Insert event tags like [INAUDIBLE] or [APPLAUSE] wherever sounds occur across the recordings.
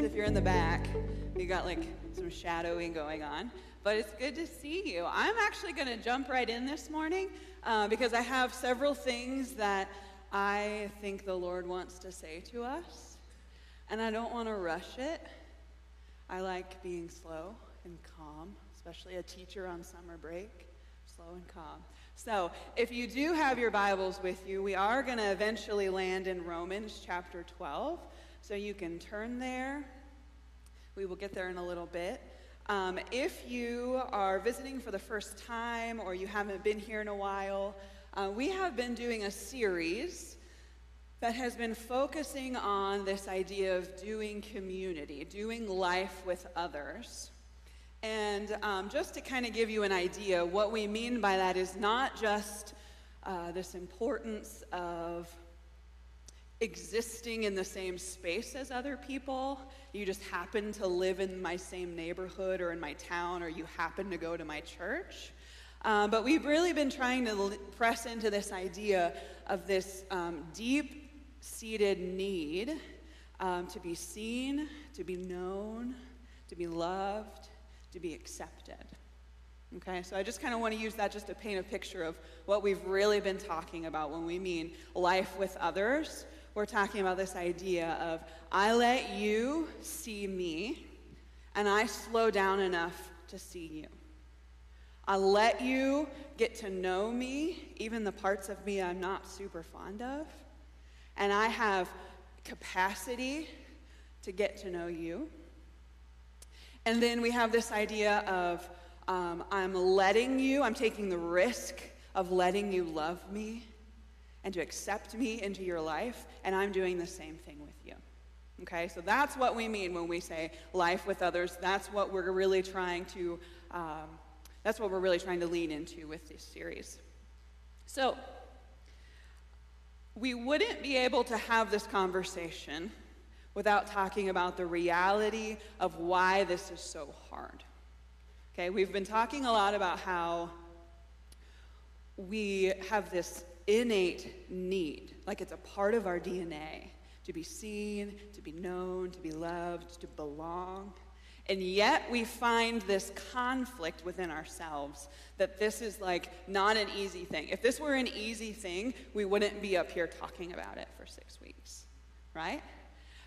if you're in the back, you got like some shadowing going on. But it's good to see you. I'm actually going to jump right in this morning uh, because I have several things that I think the Lord wants to say to us. And I don't want to rush it. I like being slow and calm, especially a teacher on summer break. Slow and calm. So, if you do have your Bibles with you, we are going to eventually land in Romans chapter 12. So, you can turn there. We will get there in a little bit. Um, if you are visiting for the first time or you haven't been here in a while, uh, we have been doing a series that has been focusing on this idea of doing community, doing life with others. And um, just to kind of give you an idea, what we mean by that is not just uh, this importance of existing in the same space as other people. You just happen to live in my same neighborhood or in my town, or you happen to go to my church. Um, but we've really been trying to press into this idea of this um, deep seated need um, to be seen, to be known, to be loved, to be accepted. Okay, so I just kind of want to use that just to paint a picture of what we've really been talking about when we mean life with others. We're talking about this idea of I let you see me, and I slow down enough to see you. I let you get to know me, even the parts of me I'm not super fond of, and I have capacity to get to know you. And then we have this idea of um, I'm letting you, I'm taking the risk of letting you love me and to accept me into your life, and I'm doing the same thing with you. Okay, so that's what we mean when we say life with others. That's what we're really trying to, um, that's what we're really trying to lean into with this series. So, we wouldn't be able to have this conversation without talking about the reality of why this is so hard. Okay, we've been talking a lot about how we have this innate need, like it's a part of our DNA, to be seen, to be known, to be loved, to belong. And yet we find this conflict within ourselves that this is like not an easy thing. If this were an easy thing, we wouldn't be up here talking about it for six weeks, right?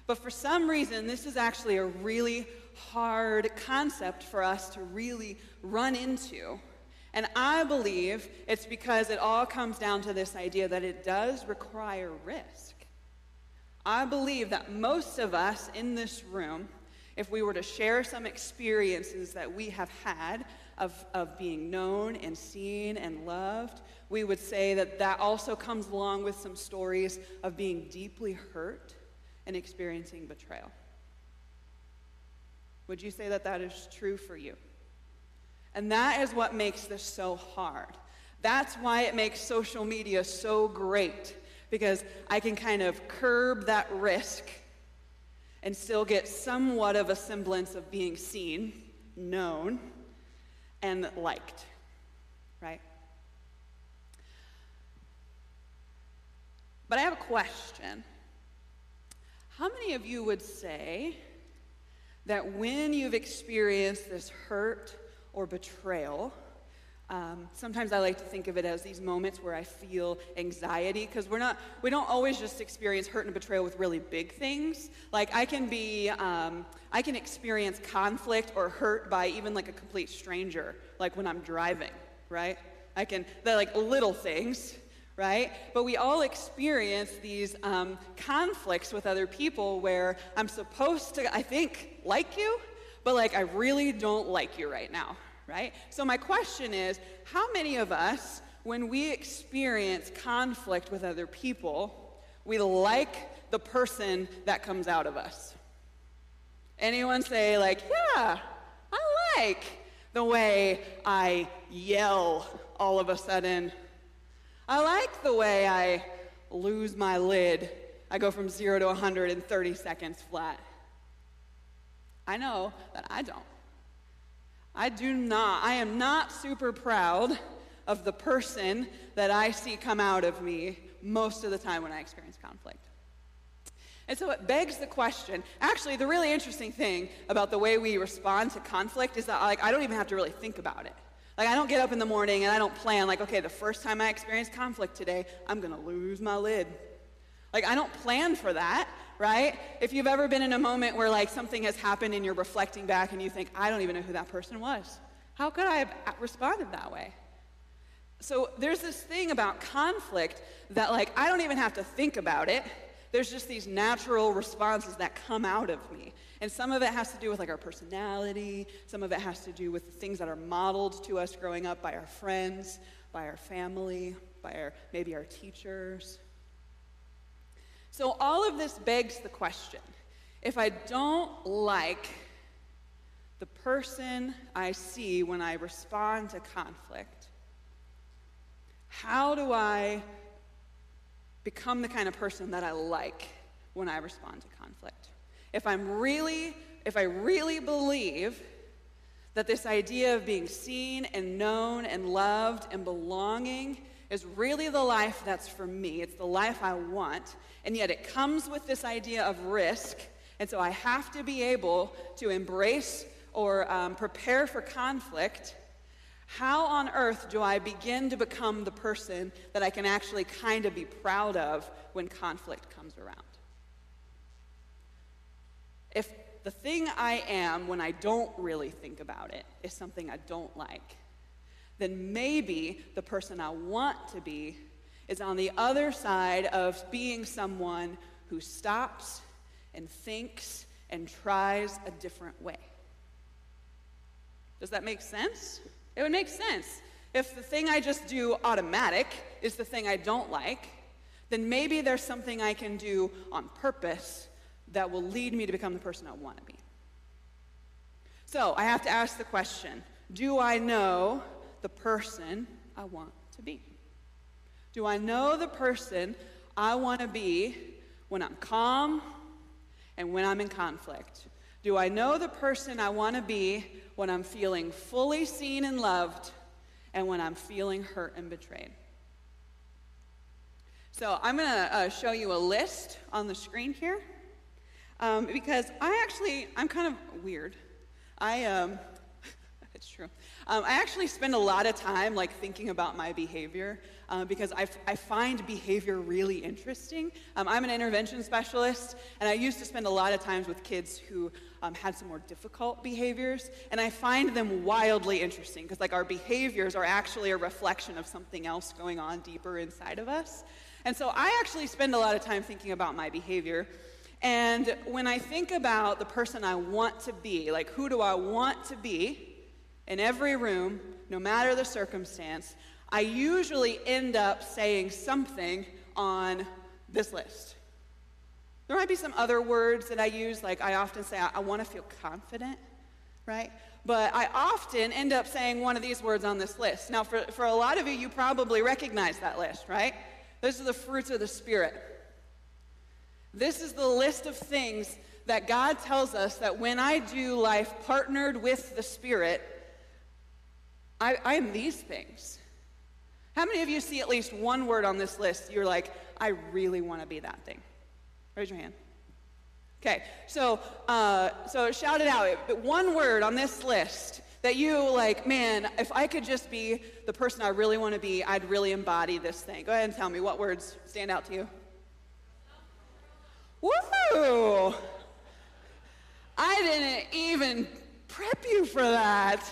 But for some reason, this is actually a really hard concept for us to really run into. And I believe it's because it all comes down to this idea that it does require risk. I believe that most of us in this room, if we were to share some experiences that we have had of, of being known and seen and loved, we would say that that also comes along with some stories of being deeply hurt and experiencing betrayal. Would you say that that is true for you? And that is what makes this so hard. That's why it makes social media so great, because I can kind of curb that risk and still get somewhat of a semblance of being seen, known, and liked, right? But I have a question. How many of you would say that when you've experienced this hurt or betrayal, um, sometimes I like to think of it as these moments where I feel anxiety because we're not, we don't always just experience hurt and betrayal with really big things. Like I can be, um, I can experience conflict or hurt by even like a complete stranger, like when I'm driving, right? I can, they're like little things right? But we all experience these um, conflicts with other people where I'm supposed to, I think, like you, but like I really don't like you right now, right? So my question is how many of us, when we experience conflict with other people, we like the person that comes out of us? Anyone say, like, yeah, I like the way I yell all of a sudden I like the way I lose my lid. I go from zero to 100 in 30 seconds flat. I know that I don't. I do not, I am not super proud of the person that I see come out of me most of the time when I experience conflict. And so it begs the question. Actually, the really interesting thing about the way we respond to conflict is that like I don't even have to really think about it. Like I don't get up in the morning and I don't plan like okay, the first time I experience conflict today, I'm going to lose my lid. Like I don't plan for that, right? If you've ever been in a moment where like something has happened and you're reflecting back and you think, I don't even know who that person was. How could I have uh, responded that way? So there's this thing about conflict that like I don't even have to think about it there's just these natural responses that come out of me. And some of it has to do with like our personality, some of it has to do with the things that are modeled to us growing up by our friends, by our family, by our maybe our teachers. So all of this begs the question. If I don't like the person I see when I respond to conflict, how do I become the kind of person that I like when I respond to conflict. If I'm really, if I really believe that this idea of being seen and known and loved and belonging is really the life that's for me, it's the life I want, and yet it comes with this idea of risk, and so I have to be able to embrace or um, prepare for conflict. How on earth do I begin to become the person that I can actually kind of be proud of when conflict comes around? If the thing I am when I don't really think about it is something I don't like, then maybe the person I want to be is on the other side of being someone who stops and thinks and tries a different way. Does that make sense? It would make sense. If the thing I just do automatic is the thing I don't like, then maybe there's something I can do on purpose that will lead me to become the person I want to be. So I have to ask the question Do I know the person I want to be? Do I know the person I want to be when I'm calm and when I'm in conflict? Do I know the person I want to be when I'm feeling fully seen and loved and when I'm feeling hurt and betrayed? So I'm going to uh, show you a list on the screen here um, because I actually, I'm kind of weird. I, um, it's true. Um, I actually spend a lot of time like thinking about my behavior uh, because I, I find behavior really interesting. Um, I'm an intervention specialist, and I used to spend a lot of times with kids who um, had some more difficult behaviors, and I find them wildly interesting because like our behaviors are actually a reflection of something else going on deeper inside of us. And so I actually spend a lot of time thinking about my behavior. And when I think about the person I want to be, like who do I want to be in every room, no matter the circumstance, I usually end up saying something on this list. There might be some other words that I use, like I often say, I, I want to feel confident, right? But I often end up saying one of these words on this list. Now, for, for a lot of you, you probably recognize that list, right? Those are the fruits of the Spirit. This is the list of things that God tells us that when I do life partnered with the Spirit, I, I am these things. How many of you see at least one word on this list? You're like, I really want to be that thing. Raise your hand. Okay, so uh, so shout it out. One word on this list that you like, man, if I could just be the person I really want to be, I'd really embody this thing. Go ahead and tell me what words stand out to you. Woo! I didn't even prep you for that.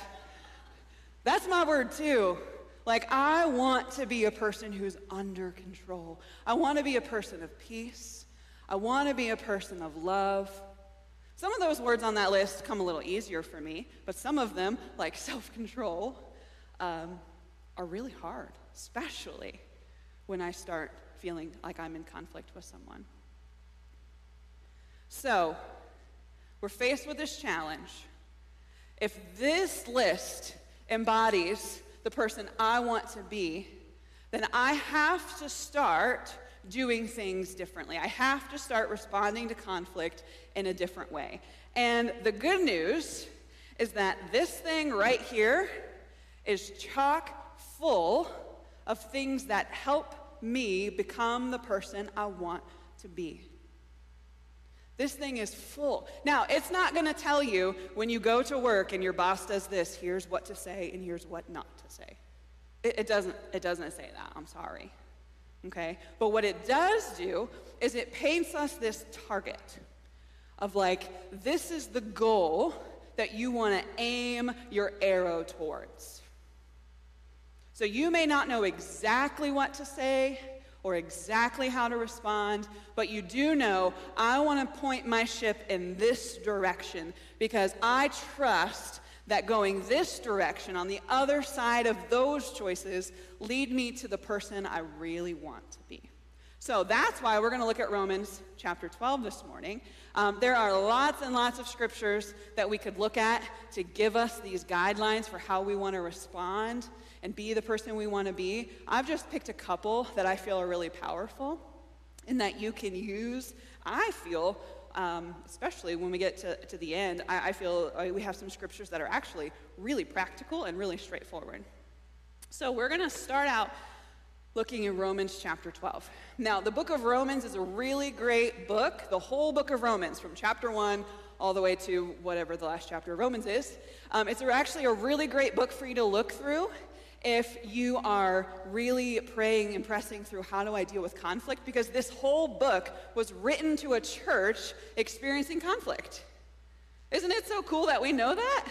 That's my word too. Like, I want to be a person who's under control. I want to be a person of peace. I want to be a person of love. Some of those words on that list come a little easier for me, but some of them, like [LAUGHS] self control, um, are really hard, especially when I start feeling like I'm in conflict with someone. So, we're faced with this challenge. If this list embodies the person I want to be, then I have to start doing things differently. I have to start responding to conflict in a different way. And the good news is that this thing right here is chock full of things that help me become the person I want to be. This thing is full. Now, it's not going to tell you when you go to work and your boss does this, here's what to say and here's what not to say. It, it, doesn't, it doesn't say that. I'm sorry. Okay? But what it does do is it paints us this target of like, this is the goal that you want to aim your arrow towards. So you may not know exactly what to say or exactly how to respond, but you do know I want to point my ship in this direction because I trust that going this direction on the other side of those choices lead me to the person I really want to be. So that's why we're going to look at Romans chapter 12 this morning. Um, there are lots and lots of scriptures that we could look at to give us these guidelines for how we want to respond and be the person we want to be. I've just picked a couple that I feel are really powerful and that you can use, I feel, um, especially when we get to, to the end, I, I feel uh, we have some scriptures that are actually really practical and really straightforward. So we're going to start out looking in Romans chapter 12. Now, the book of Romans is a really great book, the whole book of Romans, from chapter 1 all the way to whatever the last chapter of Romans is. Um, it's actually a really great book for you to look through if you are really praying and pressing through how do I deal with conflict, because this whole book was written to a church experiencing conflict. Isn't it so cool that we know that?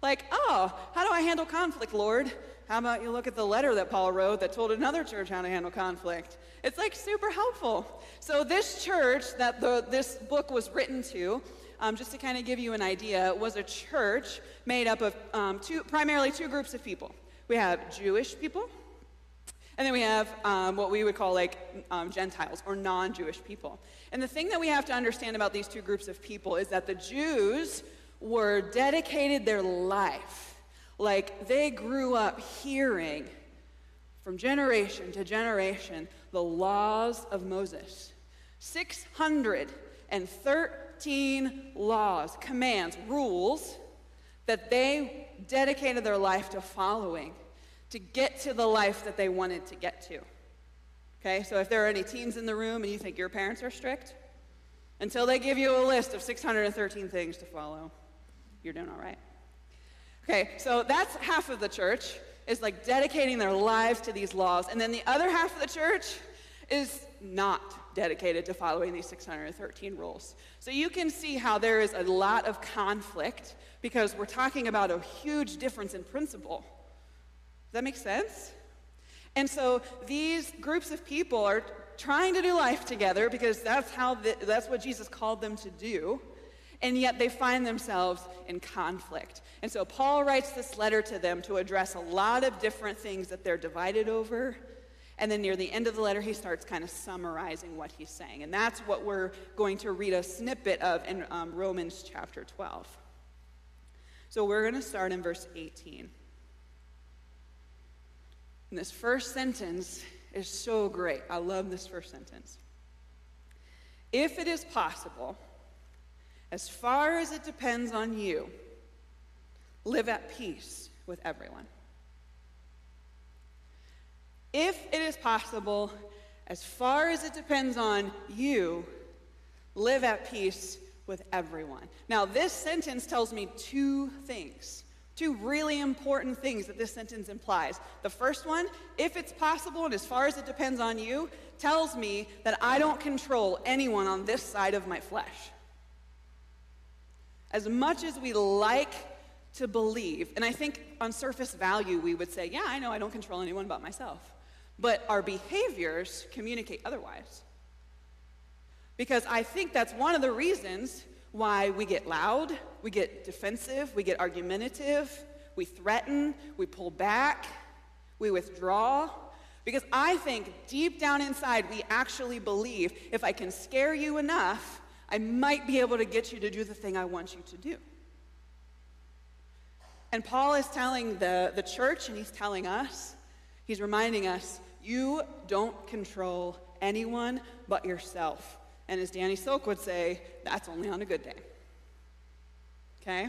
Like, oh, how do I handle conflict, Lord? How about you look at the letter that Paul wrote that told another church how to handle conflict? It's like super helpful. So, this church that the, this book was written to, um, just to kind of give you an idea, was a church made up of um, two, primarily two groups of people. We have Jewish people, and then we have um, what we would call like um, Gentiles or non Jewish people. And the thing that we have to understand about these two groups of people is that the Jews were dedicated their life like they grew up hearing from generation to generation the laws of Moses. 613 laws, commands, rules that they dedicated their life to following to get to the life that they wanted to get to. Okay, so if there are any teens in the room and you think your parents are strict, until they give you a list of 613 things to follow, you're doing all right. Okay, so that's half of the church is like dedicating their lives to these laws. And then the other half of the church is not dedicated to following these 613 rules. So you can see how there is a lot of conflict because we're talking about a huge difference in principle. Does that make sense? And so these groups of people are trying to do life together because that's how the, that's what Jesus called them to do and yet they find themselves in conflict. And so Paul writes this letter to them to address a lot of different things that they're divided over. And then near the end of the letter, he starts kind of summarizing what he's saying. And that's what we're going to read a snippet of in um, Romans chapter 12. So we're going to start in verse 18. And this first sentence is so great. I love this first sentence. If it is possible, as far as it depends on you, live at peace with everyone. If it is possible, as far as it depends on you, live at peace with everyone. Now, this sentence tells me two things, two really important things that this sentence implies. The first one, if it's possible and as far as it depends on you, tells me that I don't control anyone on this side of my flesh. As much as we like to believe, and I think on surface value we would say, yeah, I know I don't control anyone but myself. But our behaviors communicate otherwise. Because I think that's one of the reasons why we get loud, we get defensive, we get argumentative, we threaten, we pull back, we withdraw. Because I think deep down inside we actually believe if I can scare you enough, I might be able to get you to do the thing I want you to do. And Paul is telling the, the church, and he's telling us, he's reminding us, you don't control anyone but yourself. And as Danny Silk would say, that's only on a good day. Okay?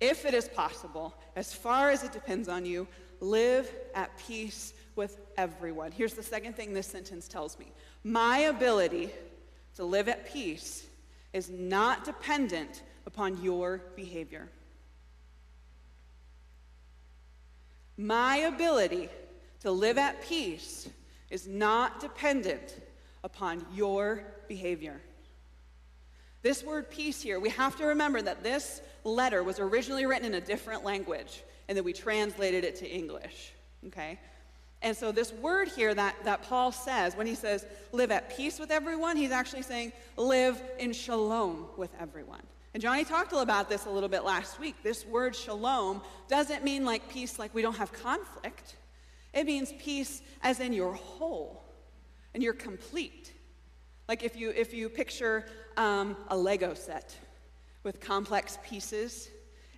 If it is possible, as far as it depends on you, live at peace with everyone. Here's the second thing this sentence tells me my ability to live at peace is not dependent upon your behavior. My ability to live at peace is not dependent upon your behavior. This word peace here, we have to remember that this letter was originally written in a different language and that we translated it to English. Okay? And so, this word here that, that Paul says, when he says live at peace with everyone, he's actually saying live in shalom with everyone. And Johnny talked about this a little bit last week. This word shalom doesn't mean like peace, like we don't have conflict. It means peace as in you're whole and you're complete. Like if you, if you picture um, a Lego set with complex pieces,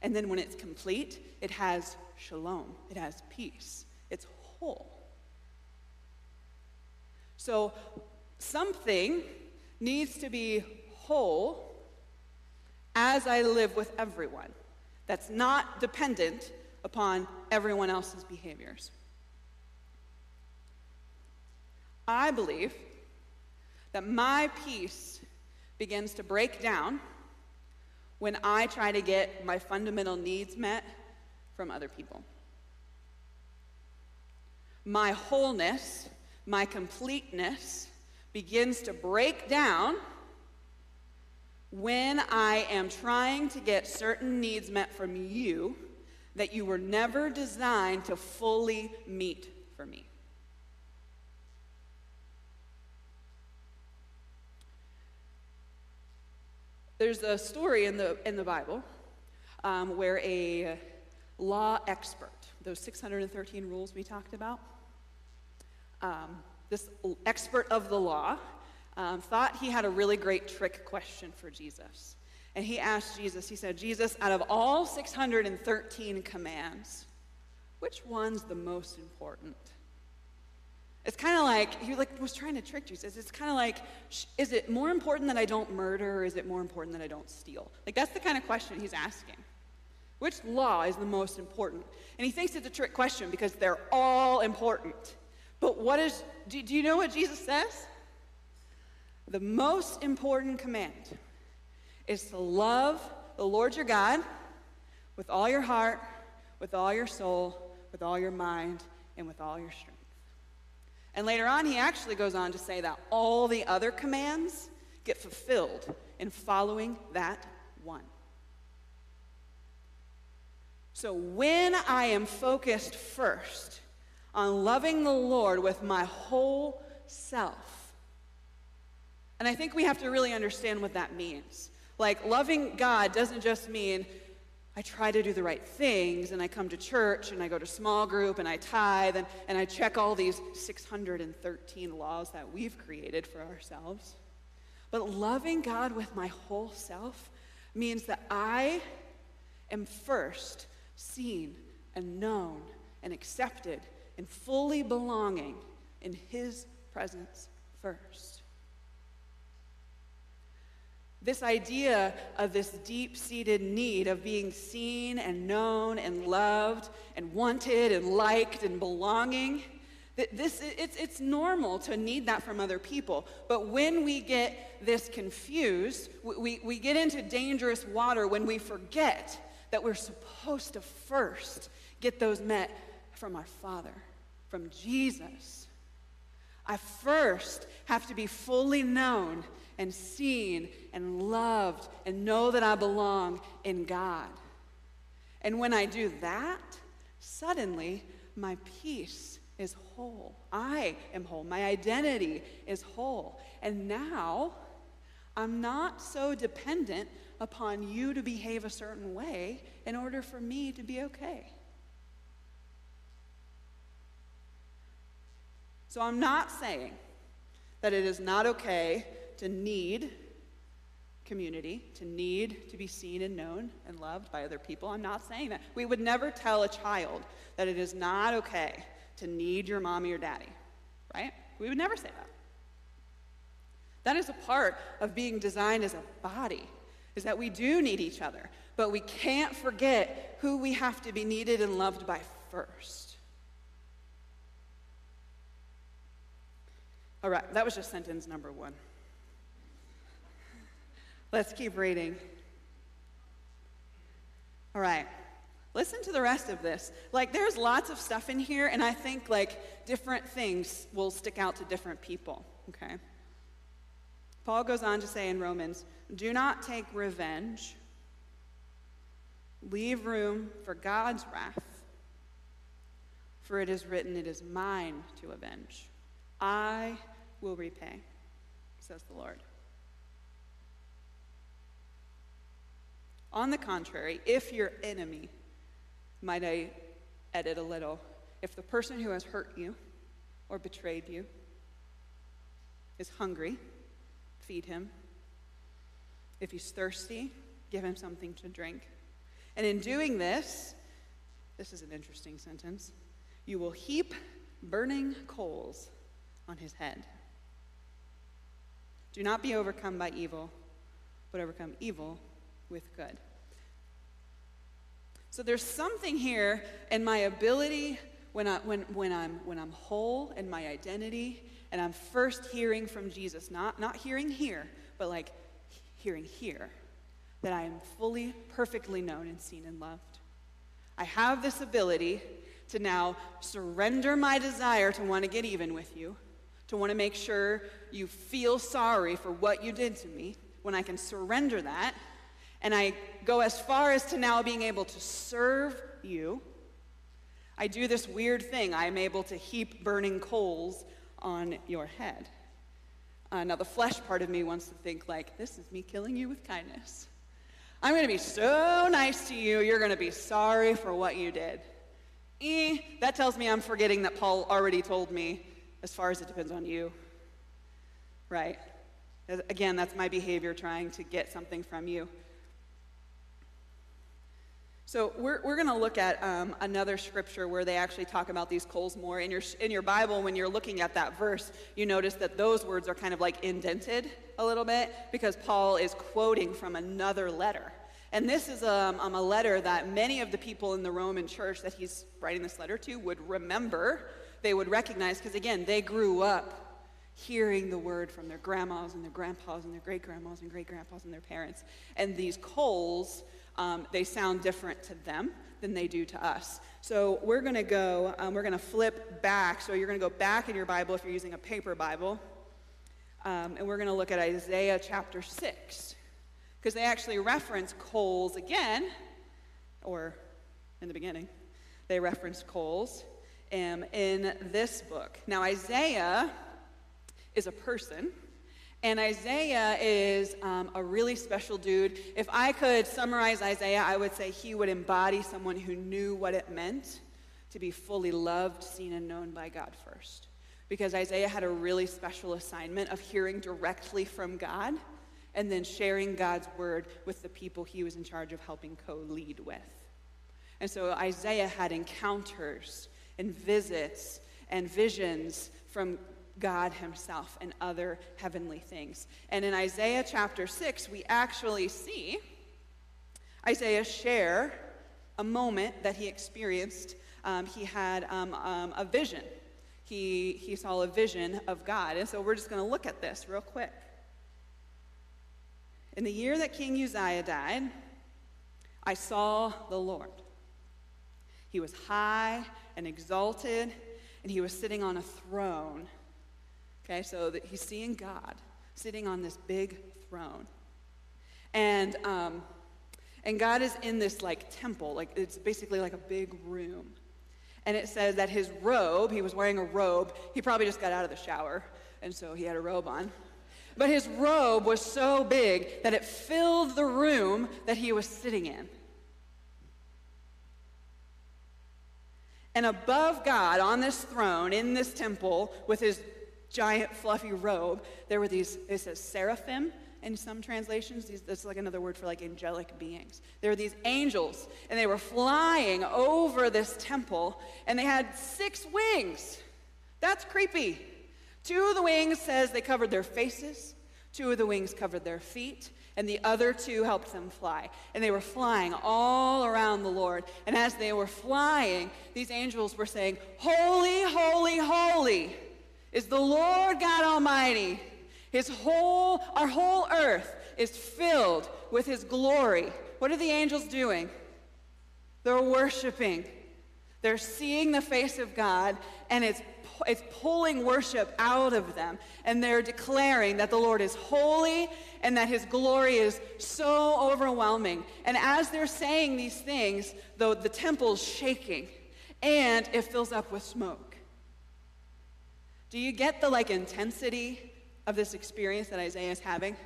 and then when it's complete, it has shalom, it has peace, it's whole. So something needs to be whole as I live with everyone. That's not dependent upon everyone else's behaviors. I believe that my peace begins to break down when I try to get my fundamental needs met from other people. My wholeness, my completeness begins to break down when I am trying to get certain needs met from you that you were never designed to fully meet for me. There's a story in the, in the Bible um, where a law expert, those 613 rules we talked about, um, this expert of the law um, thought he had a really great trick question for Jesus. And he asked Jesus, he said, Jesus, out of all 613 commands, which one's the most important? It's kind of like, he like, was trying to trick Jesus. It's kind of like, is it more important that I don't murder or is it more important that I don't steal? Like, that's the kind of question he's asking. Which law is the most important? And he thinks it's a trick question because they're all important. But what is, do, do you know what Jesus says? The most important command is to love the Lord your God with all your heart, with all your soul, with all your mind, and with all your strength. And later on, he actually goes on to say that all the other commands get fulfilled in following that one. So when I am focused first on loving the Lord with my whole self, and I think we have to really understand what that means. Like, loving God doesn't just mean I try to do the right things and I come to church and I go to small group and I tithe and, and I check all these 613 laws that we've created for ourselves. But loving God with my whole self means that I am first seen and known and accepted and fully belonging in His presence first. This idea of this deep seated need of being seen and known and loved and wanted and liked and belonging. This, it's, it's normal to need that from other people. But when we get this confused, we, we get into dangerous water when we forget that we're supposed to first get those met from our Father, from Jesus. I first have to be fully known and seen and loved and know that I belong in God. And when I do that, suddenly my peace is whole. I am whole. My identity is whole. And now I'm not so dependent upon you to behave a certain way in order for me to be okay. So I'm not saying that it is not okay to need community, to need to be seen and known and loved by other people. I'm not saying that. We would never tell a child that it is not okay to need your mommy or daddy, right? We would never say that. That is a part of being designed as a body, is that we do need each other, but we can't forget who we have to be needed and loved by first. All right, that was just sentence number one. Let's keep reading. All right. Listen to the rest of this. Like, there's lots of stuff in here, and I think, like, different things will stick out to different people, okay? Paul goes on to say in Romans do not take revenge, leave room for God's wrath. For it is written, It is mine to avenge. I will repay, says the Lord. On the contrary, if your enemy, might I edit a little, if the person who has hurt you or betrayed you is hungry, feed him. If he's thirsty, give him something to drink. And in doing this, this is an interesting sentence, you will heap burning coals on his head. Do not be overcome by evil, but overcome evil with good. So there's something here in my ability when, I, when, when, I'm, when I'm whole in my identity and I'm first hearing from Jesus, not, not hearing here, but like hearing here, that I am fully, perfectly known and seen and loved. I have this ability to now surrender my desire to want to get even with you, to want to make sure you feel sorry for what you did to me, when I can surrender that, and I go as far as to now being able to serve you, I do this weird thing. I am able to heap burning coals on your head. Uh, now, the flesh part of me wants to think, like, this is me killing you with kindness. I'm going to be so nice to you, you're going to be sorry for what you did. Eh, that tells me I'm forgetting that Paul already told me, as far as it depends on you. Right? Again, that's my behavior trying to get something from you. So we're, we're going to look at um, another scripture where they actually talk about these coals more. In your, in your Bible, when you're looking at that verse, you notice that those words are kind of like indented a little bit because Paul is quoting from another letter. And this is um, um, a letter that many of the people in the Roman church that he's writing this letter to would remember, they would recognize, because again, they grew up hearing the word from their grandmas and their grandpas and their great grandmas and great grandpas and their parents. And these coals um, they sound different to them than they do to us. So we're going to go, um, we're going to flip back. So you're going to go back in your Bible if you're using a paper Bible. Um, and we're going to look at Isaiah chapter 6. Because they actually reference coals again, or in the beginning, they reference coals um, in this book. Now, Isaiah is a person. And Isaiah is um, a really special dude. If I could summarize Isaiah, I would say he would embody someone who knew what it meant to be fully loved, seen, and known by God first. Because Isaiah had a really special assignment of hearing directly from God and then sharing God's word with the people he was in charge of helping co lead with. And so Isaiah had encounters and visits and visions from God Himself and other heavenly things. And in Isaiah chapter 6, we actually see Isaiah share a moment that he experienced. Um, he had um, um, a vision. He, he saw a vision of God. And so we're just going to look at this real quick. In the year that King Uzziah died, I saw the Lord. He was high and exalted, and he was sitting on a throne Okay, so that he's seeing God sitting on this big throne. And, um, and God is in this like temple, like it's basically like a big room. And it says that his robe, he was wearing a robe. He probably just got out of the shower, and so he had a robe on. But his robe was so big that it filled the room that he was sitting in. And above God, on this throne, in this temple, with his giant fluffy robe, there were these, it says seraphim in some translations. These, that's like another word for like angelic beings. There were these angels, and they were flying over this temple, and they had six wings. That's creepy. Two of the wings says they covered their faces, two of the wings covered their feet, and the other two helped them fly. And they were flying all around the Lord. And as they were flying, these angels were saying, Holy, holy, holy is the Lord God Almighty. His whole, our whole earth is filled with his glory, what are the angels doing? They're worshiping. They're seeing the face of God, and it's, it's pulling worship out of them. And they're declaring that the Lord is holy and that his glory is so overwhelming. And as they're saying these things, though the temple's shaking and it fills up with smoke. Do you get the like intensity of this experience that Isaiah is having?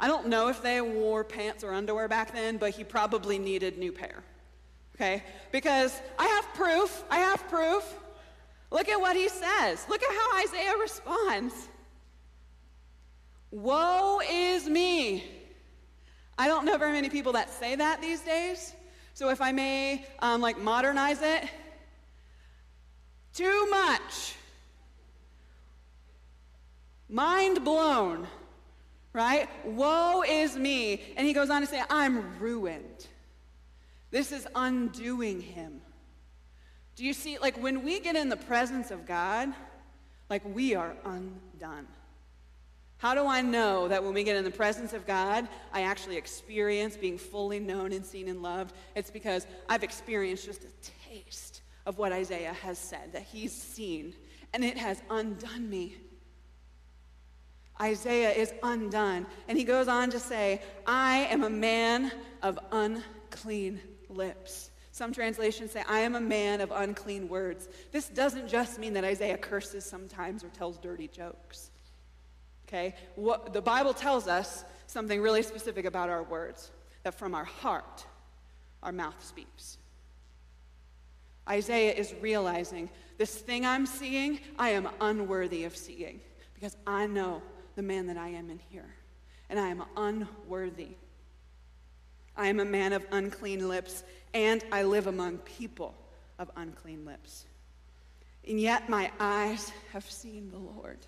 I don't know if they wore pants or underwear back then, but he probably needed new pair okay? Because I have proof. I have proof. Look at what he says. Look at how Isaiah responds. Woe is me. I don't know very many people that say that these days. So if I may, um, like, modernize it, too much. Mind blown, right? Woe is me. And he goes on to say, I'm ruined. This is undoing him. Do you see, like when we get in the presence of God, like we are undone. How do I know that when we get in the presence of God, I actually experience being fully known and seen and loved? It's because I've experienced just a taste of what Isaiah has said, that he's seen, and it has undone me. Isaiah is undone. And he goes on to say, I am a man of unclean lips. Some translations say, I am a man of unclean words. This doesn't just mean that Isaiah curses sometimes or tells dirty jokes. Okay? What, the Bible tells us something really specific about our words that from our heart, our mouth speaks. Isaiah is realizing this thing I'm seeing, I am unworthy of seeing because I know the man that I am in here, and I am unworthy. I am a man of unclean lips, and I live among people of unclean lips. And yet my eyes have seen the Lord.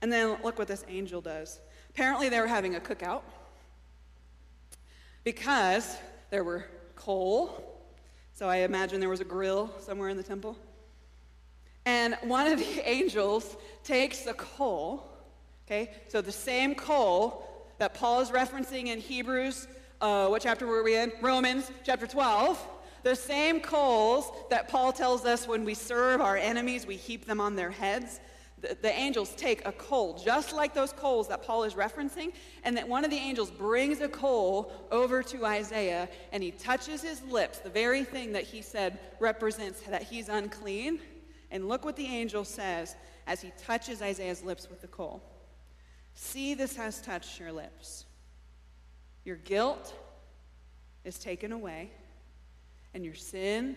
And then look what this angel does. Apparently, they were having a cookout because there were coal. So I imagine there was a grill somewhere in the temple. And one of [LAUGHS] the angels takes the coal, okay? So the same coal that Paul is referencing in Hebrews, uh, what chapter were we in? Romans chapter 12. The same coals that Paul tells us when we serve our enemies, we heap them on their heads. The, the, angels take a coal, just like those coals that Paul is referencing, and that one of the angels brings a coal over to Isaiah and he touches his lips, the very thing that he said represents that he's unclean. And look what the angel says as he touches Isaiah's lips with the coal. See, this has touched your lips. Your guilt is taken away, and your sin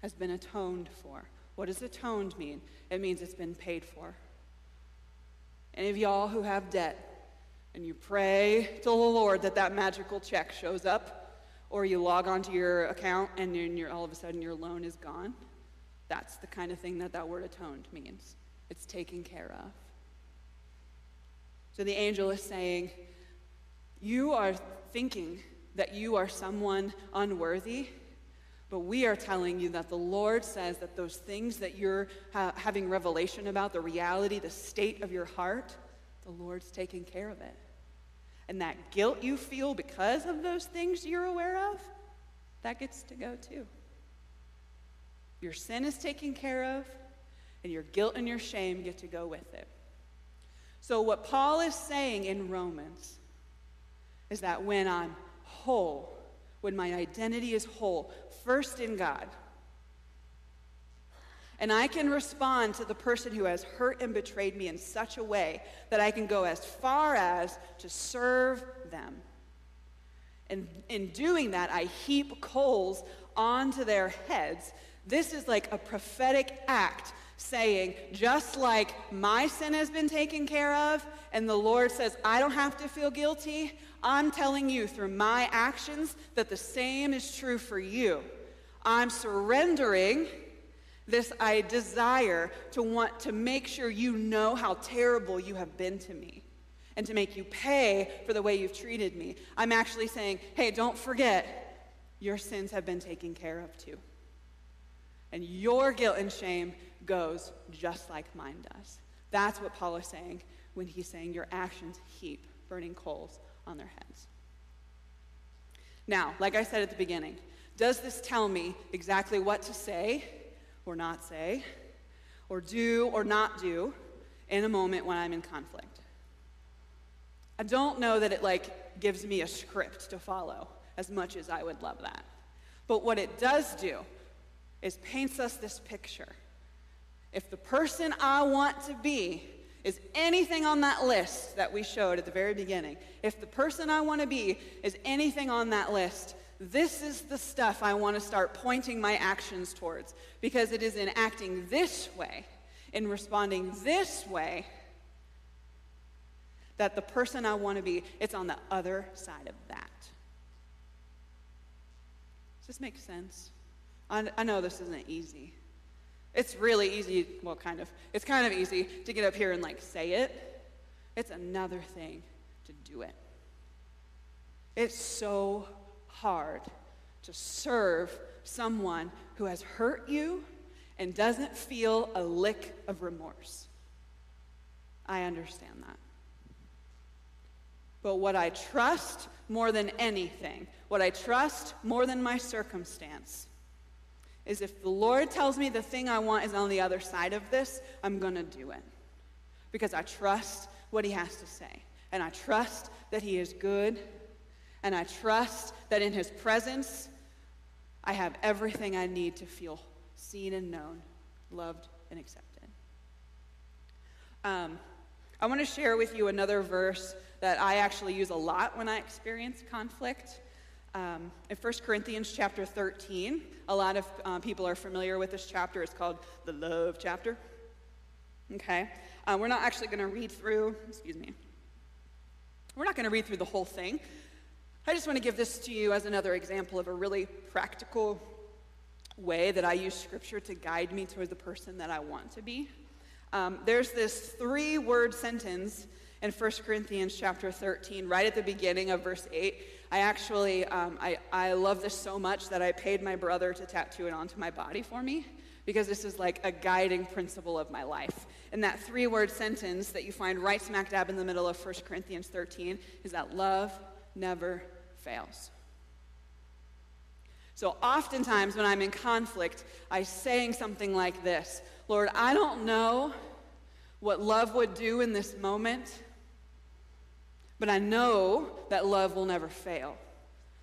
has been atoned for. What does atoned mean? It means it's been paid for. Any of y'all who have debt and you pray to the Lord that that magical check shows up, or you log onto your account and you're, all of a sudden your loan is gone, that's the kind of thing that that word atoned means. It's taken care of. So the angel is saying, You are thinking that you are someone unworthy, but we are telling you that the Lord says that those things that you're ha- having revelation about, the reality, the state of your heart, the Lord's taking care of it. And that guilt you feel because of those things you're aware of, that gets to go too. Your sin is taken care of, and your guilt and your shame get to go with it. So, what Paul is saying in Romans is that when I'm whole, when my identity is whole, first in God, and I can respond to the person who has hurt and betrayed me in such a way that I can go as far as to serve them. And in doing that, I heap coals onto their heads. This is like a prophetic act saying, just like my sin has been taken care of, and the Lord says, I don't have to feel guilty, I'm telling you through my actions that the same is true for you. I'm surrendering this I desire to want to make sure you know how terrible you have been to me and to make you pay for the way you've treated me. I'm actually saying, hey, don't forget, your sins have been taken care of too. And your guilt and shame goes just like mine does. That's what Paul is saying when he's saying your actions heap burning coals on their heads. Now, like I said at the beginning, does this tell me exactly what to say or not say, or do or not do in a moment when I'm in conflict? I don't know that it like gives me a script to follow as much as I would love that. But what it does do is paints us this picture. If the person I want to be is anything on that list that we showed at the very beginning, if the person I want to be is anything on that list, this is the stuff I want to start pointing my actions towards because it is in acting this way, in responding this way, that the person I want to be, it's on the other side of that. Does this make sense? I, know this isn't easy. It's really easy, well, kind of. It's kind of easy to get up here and like say it. It's another thing to do it. It's so hard to serve someone who has hurt you and doesn't feel a lick of remorse. I understand that. But what I trust more than anything, what I trust more than my circumstance, is if the Lord tells me the thing I want is on the other side of this, I'm going to do it. Because I trust what He has to say. And I trust that He is good. And I trust that in His presence, I have everything I need to feel seen and known, loved and accepted. Um, I want to share with you another verse that I actually use a lot when I experience conflict. Um, in 1 Corinthians chapter 13, a lot of uh, people are familiar with this chapter. It's called the love chapter. Okay? Uh, we're not actually going to read through, excuse me, we're not going to read through the whole thing. I just want to give this to you as another example of a really practical way that I use scripture to guide me toward the person that I want to be. Um, there's this three word sentence in 1 Corinthians chapter 13, right at the beginning of verse 8. I actually, um, I, I love this so much that I paid my brother to tattoo it onto my body for me because this is like a guiding principle of my life. And that three word sentence that you find right smack dab in the middle of 1 Corinthians 13 is that love never fails. So oftentimes when I'm in conflict, I'm saying something like this Lord, I don't know what love would do in this moment, but I know that love will never fail.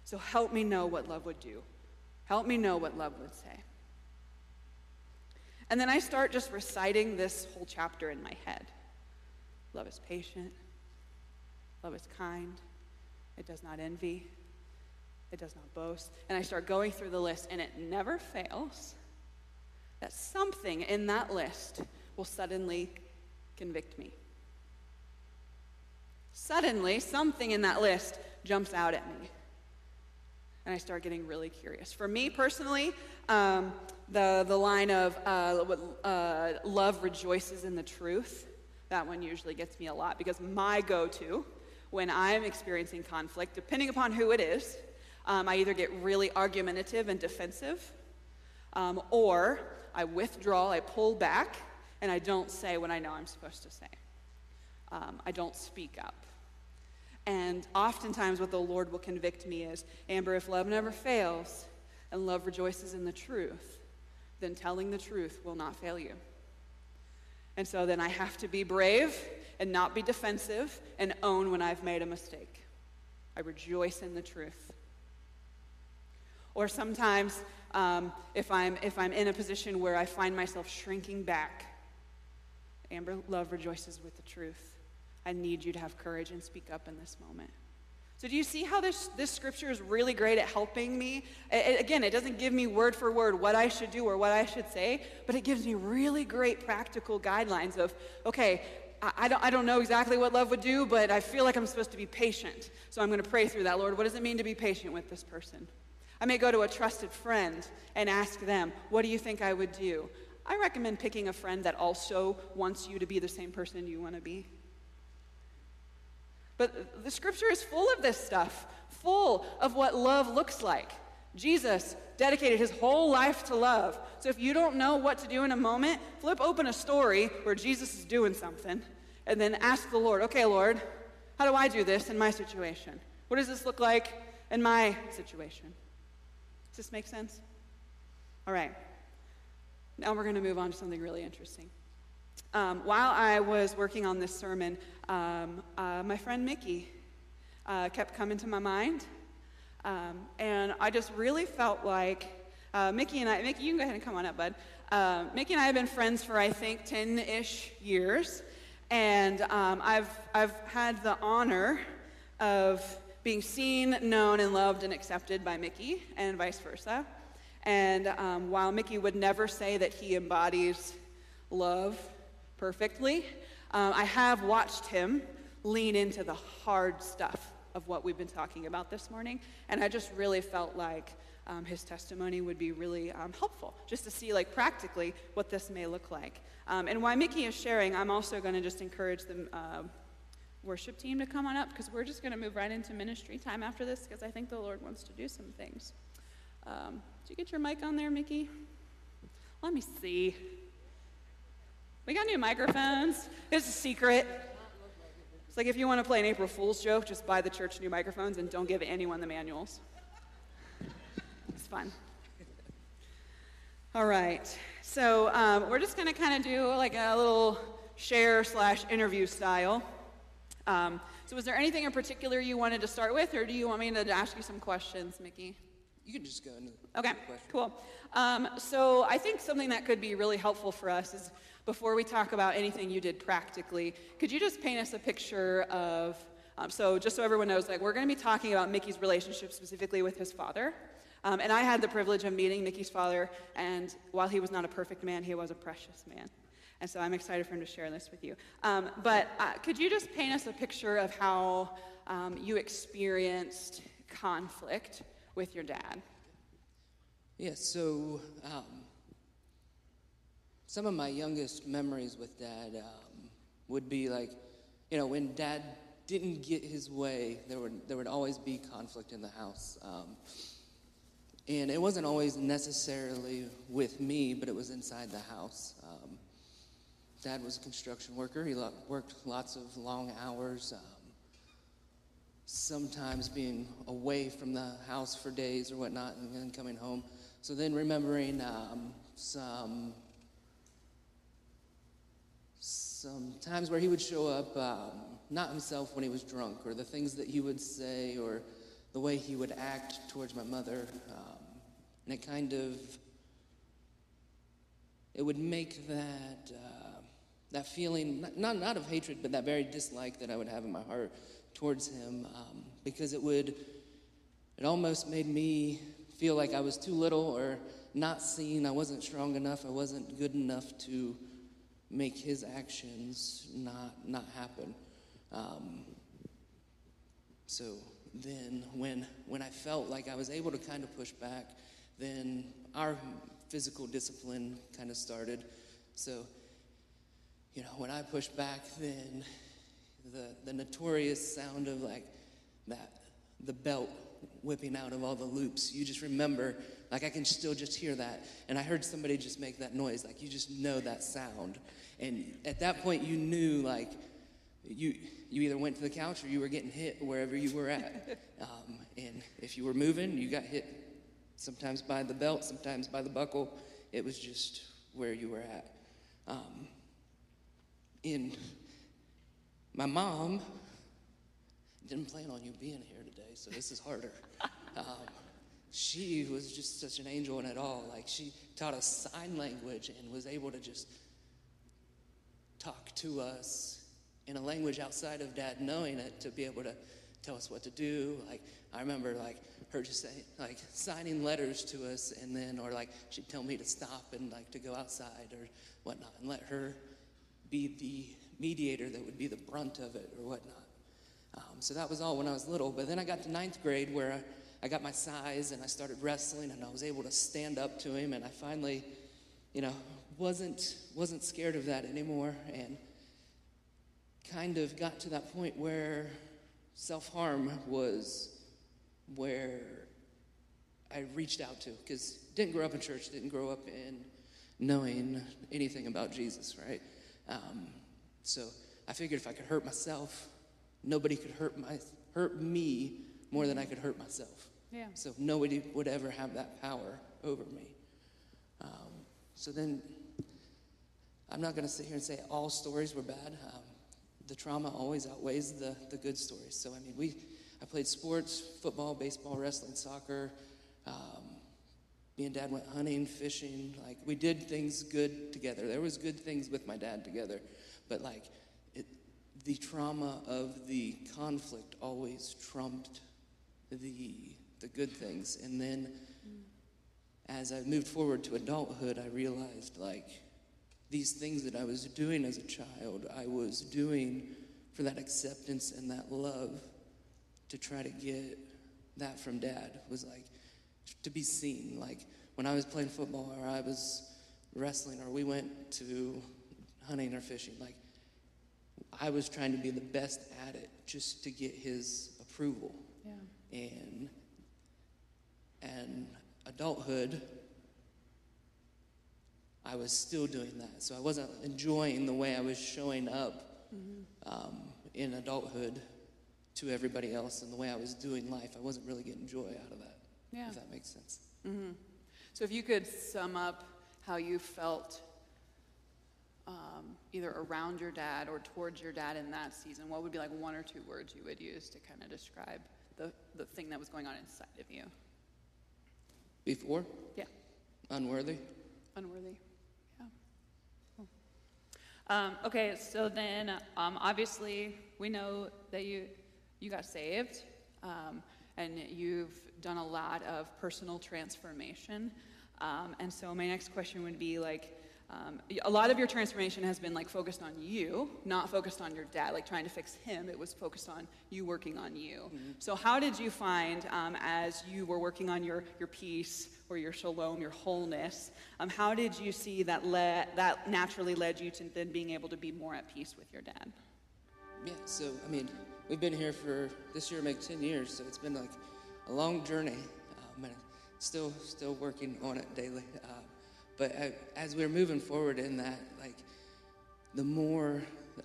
So help me know what love would do. Help me know what love would say. And then I start just reciting this whole chapter in my head. Love is patient. Love is kind. It does not envy. It does not boast. And I start going through the list, and it never fails that something in that list will suddenly convict me. Suddenly, something in that list jumps out at me. And I start getting really curious. For me personally, um, the, the line of uh, uh, love rejoices in the truth, that one usually gets me a lot because my go to when I'm experiencing conflict, depending upon who it is, um, I either get really argumentative and defensive, um, or I withdraw, I pull back, and I don't say what I know I'm supposed to say. Um, I don't speak up. And oftentimes, what the Lord will convict me is Amber, if love never fails and love rejoices in the truth, then telling the truth will not fail you. And so then I have to be brave and not be defensive and own when I've made a mistake. I rejoice in the truth. Or sometimes, um, if, I'm, if I'm in a position where I find myself shrinking back, Amber, love rejoices with the truth. I need you to have courage and speak up in this moment. So, do you see how this, this scripture is really great at helping me? It, again, it doesn't give me word for word what I should do or what I should say, but it gives me really great practical guidelines of, okay, I, don't, I don't know exactly what love would do, but I feel like I'm supposed to be patient. So, I'm going to pray through that. Lord, what does it mean to be patient with this person? I may go to a trusted friend and ask them, What do you think I would do? I recommend picking a friend that also wants you to be the same person you want to be. But the scripture is full of this stuff, full of what love looks like. Jesus dedicated his whole life to love. So if you don't know what to do in a moment, flip open a story where Jesus is doing something and then ask the Lord, okay, Lord, how do I do this in my situation? What does this look like in my situation? Does this make sense? All right. Now we're going to move on to something really interesting. Um, while I was working on this sermon, um, uh, my friend Mickey uh, kept coming to my mind. Um, and I just really felt like uh, Mickey and I, Mickey, you can go ahead and come on up, bud. Uh, Mickey and I have been friends for, I think, 10 ish years. And um, I've, I've had the honor of being seen, known, and loved and accepted by Mickey, and vice versa. And um, while Mickey would never say that he embodies love perfectly, um, I have watched him lean into the hard stuff of what we've been talking about this morning. And I just really felt like um, his testimony would be really um, helpful, just to see, like, practically what this may look like. Um, and while Mickey is sharing, I'm also going to just encourage the uh, worship team to come on up because we're just going to move right into ministry time after this because I think the Lord wants to do some things. Um, did you get your mic on there, Mickey? Let me see. We got new microphones. It's a secret. It's like if you want to play an April Fool's joke, just buy the church new microphones and don't give anyone the manuals. It's fun. All right. So um, we're just going to kind of do like a little share slash interview style. Um, so was there anything in particular you wanted to start with, or do you want me to ask you some questions, Mickey? You can just go into the Okay, cool. Um, so I think something that could be really helpful for us is before we talk about anything you did practically, could you just paint us a picture of, um, so just so everyone knows, like we're going to be talking about Mickey's relationship specifically with his father. Um, and I had the privilege of meeting Mickey's father, and while he was not a perfect man, he was a precious man. And so I'm excited for him to share this with you. Um, but uh, could you just paint us a picture of how um, you experienced conflict with your dad? Yeah, so um, some of my youngest memories with dad um, would be like, you know, when dad didn't get his way, there would, there would always be conflict in the house. Um, and it wasn't always necessarily with me, but it was inside the house. Um, dad was a construction worker. He lo- worked lots of long hours, um, sometimes being away from the house for days or whatnot, and then coming home. So then remembering um, some some times where he would show up um, not himself when he was drunk, or the things that he would say, or the way he would act towards my mother. Um, and it kind of it would make that uh, that feeling not not of hatred, but that very dislike that I would have in my heart towards him, um, because it would it almost made me feel like I was too little or not seen. I wasn't strong enough. I wasn't good enough to make his actions not not happen. Um, so then, when when I felt like I was able to kind of push back, then our physical discipline kind of started. So, you know, when I pushed back, then the the notorious sound of like that the belt whipping out of all the loops. You just remember, like I can still just hear that. And I heard somebody just make that noise, like you just know that sound. And at that point, you knew like you you either went to the couch or you were getting hit wherever you were at. [LAUGHS] Um, and if you were moving, you got hit sometimes by the belt, sometimes by the buckle. It was just where you were at. Um, in my mom didn't plan on you being here today, so this is harder. [LAUGHS] Um, she was just such an angel in it all. Like she taught us sign language and was able to just talk to us in a language outside of dad knowing it to be able to tell us what to do. Like I remember like her just saying like signing letters to us and then or like she'd tell me to stop and like to go outside or whatnot and let her be the mediator that would be the brunt of it or whatnot. Um, so that was all when I was little. But then I got to ninth grade where I, I got my size and I started wrestling and I was able to stand up to him and I finally, you know, wasn't wasn't scared of that anymore and kind of got to that point where self-harm was where I reached out to because didn't grow up in church, didn't grow up in knowing anything about Jesus, right? Um, so I figured if I could hurt myself, nobody could hurt my hurt me more than I could hurt myself. Yeah. So nobody would ever have that power over me. Um, so then, I'm not going to sit here and say all stories were bad. Um, the trauma always outweighs the, the good stories. So I mean, we I played sports, football, baseball, wrestling, soccer. Um, me and dad went hunting, fishing. Like we did things good together. There was good things with my dad together, but like it, the trauma of the conflict always trumped the the good things. And then as I moved forward to adulthood, I realized like these things that I was doing as a child, I was doing for that acceptance and that love to try to get that from dad was like to be seen. Like when I was playing football or I was wrestling or we went to hunting or fishing, like I was trying to be the best at it just to get his approval. Yeah. And and adulthood I was still doing that. So I wasn't enjoying the way I was showing up um, in adulthood to everybody else and the way I was doing life. I wasn't really getting joy out of that, Yeah. if that makes sense. So if you could sum up how you felt um, either around your dad or towards your dad in that season, what would be like one or two words you would use to kind of describe the, the thing that was going on inside of you? Before, Yeah. unworthy. Unworthy. Yeah. Cool. Um, okay, so then um, obviously we know that you you got saved, um, and you've done a lot of personal transformation. Um, and so my next question would be like. Um, a lot of your transformation has been like focused on you, not focused on your dad, like trying to fix him. It was focused on you working on you. So, how did you find um, as you were working on your, your peace or your shalom, your wholeness, um, how did you see that le- that naturally led you to then being able to be more at peace with your dad? Yeah, so I mean, we've been here for this year make 10 years, so it's been like a long journey. Um, and still, still working on it daily. Uh, but a- as we're moving forward in that, like, the more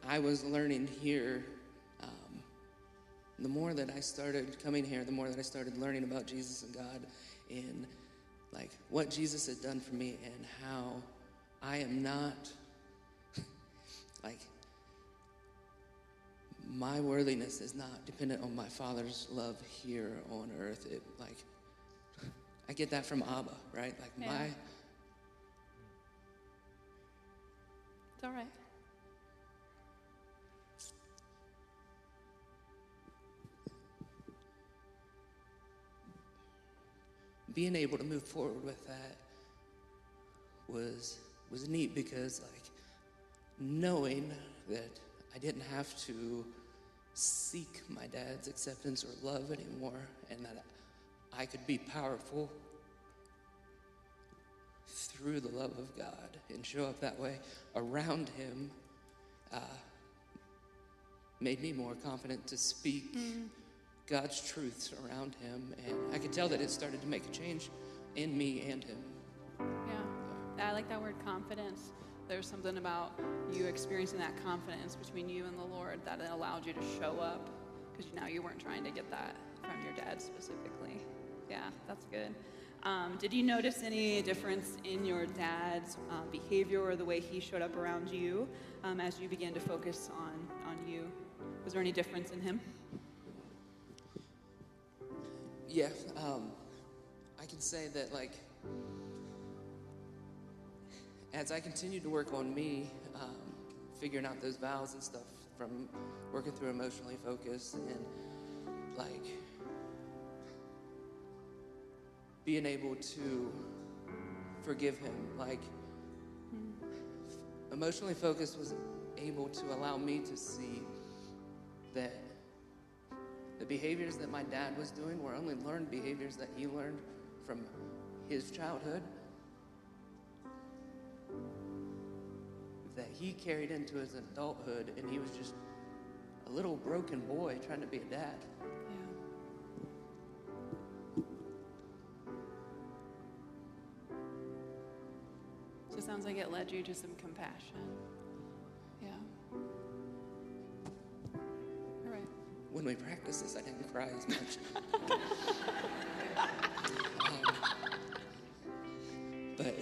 I was learning here, um, the more that I started coming here, the more that I started learning about Jesus and God, and like what Jesus had done for me, and how I am not [LAUGHS] like my worthiness is not dependent on my father's love here on earth. It like [LAUGHS] I get that from Abba, right? Like Yeah. my It's all right. being able to move forward with that was was neat because like knowing that I didn't have to seek my dad's acceptance or love anymore and that I could be powerful through the love of God and show up that way around him uh, made me more confident to speak God's truths around him. And I could tell that it started to make a change in me and him. Yeah, I like that word confidence. There's something about you experiencing that confidence between you and the Lord that it allowed you to show up because now you weren't trying to get that from your dad specifically. Yeah, that's good. Um, did you notice any difference in your dad's uh, behavior or the way he showed up around you um, as you began to focus on, on you? Was there any difference in him? Yeah, um, I can say that, like, as I continued to work on me, um, figuring out those vows and stuff from working through emotionally focused and, like, being able to forgive him, like, emotionally focused was able to allow me to see that the behaviors that my dad was doing were only learned behaviors that he learned from his childhood. That he carried into his adulthood and he was just a little broken boy trying to be a dad sounds like it led you to some compassion. Yeah. All right. When we practiced this, I didn't cry as much. [LAUGHS] Um, but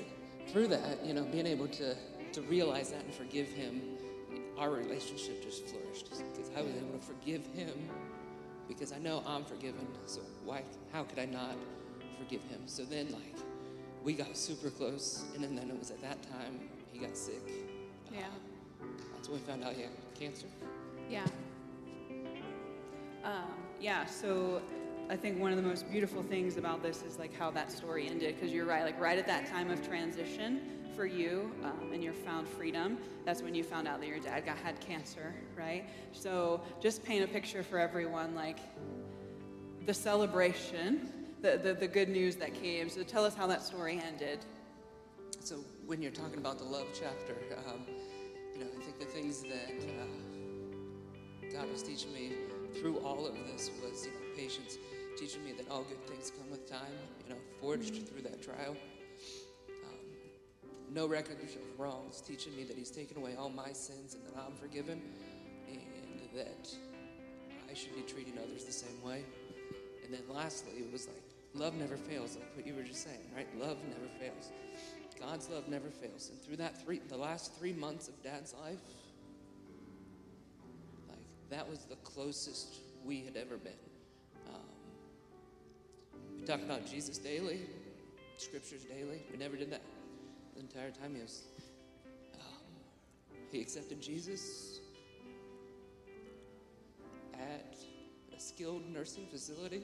through that, you know, being able to, to realize that and forgive him, our relationship just flourished because I was able to forgive him because I know I'm forgiven. So why, how could I not forgive him? So then, like, we got super close, and then, it was at that time he got sick. Yeah. Uh, that's when we found out he had cancer. Yeah. Um, yeah, so I think one of the most beautiful things about this is like how that story ended, because you're right, like right at that time of transition for you um, and your found freedom, that's when you found out that your dad got had cancer, right? So just paint a picture for everyone, like the celebration, the, the, the good news that came. So tell us how that story ended. So when you're talking about the love chapter, um, you know, I think the things that uh, God was teaching me through all of this was, you know, patience, teaching me that all good things come with time, you know, forged through that trial. Um, no record of wrongs, teaching me that He's taken away all my sins and that I'm forgiven, and that I should be treating others the same way. And then lastly, it was like, love never fails, like what you were just saying, right? Love never fails. God's love never fails. And through that three, the last three months of Dad's life, like that was the closest we had ever been. Um, we talked about Jesus daily, scriptures daily. We never did that the entire time. He was, um, he accepted Jesus at a skilled nursing facility.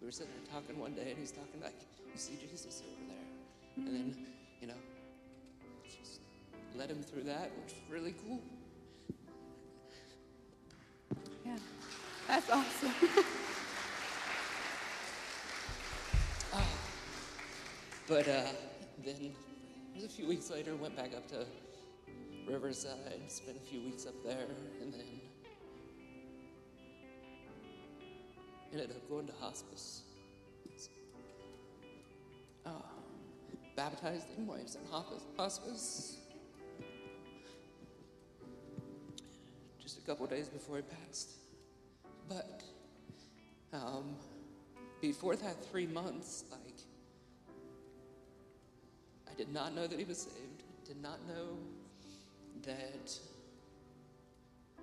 We were sitting there talking one day, and he's talking like, "You see Jesus over there," and then, you know, just led him through that, which was really cool. Yeah, that's awesome. [LAUGHS] But uh, then it was a few weeks later, went back up to Riverside, spent a few weeks up there, and then ended up going to hospice. Uh, baptized while he in hospice- hospice. Just a couple days before he passed. But um, before that three months, like, I did not know that he was saved. Did not know that,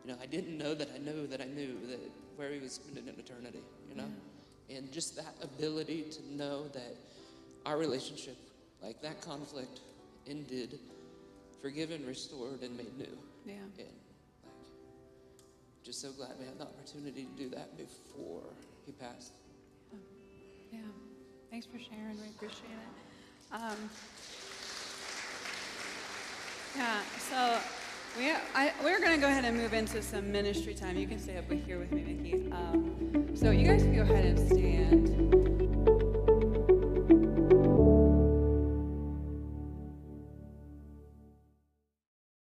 you know, I didn't know that I knew that I knew that where he was spending an eternity, you know? And just that ability to know that our relationship, like that conflict, ended, forgiven, restored, and made new. Yeah. And like, just so glad we had the opportunity to do that before he passed. Yeah. Thanks for sharing. We appreciate it. Um, yeah. So we I, we're going to go ahead and move into some ministry time. You can stay up here with me, Mickey. Um, so you guys can go ahead and stand.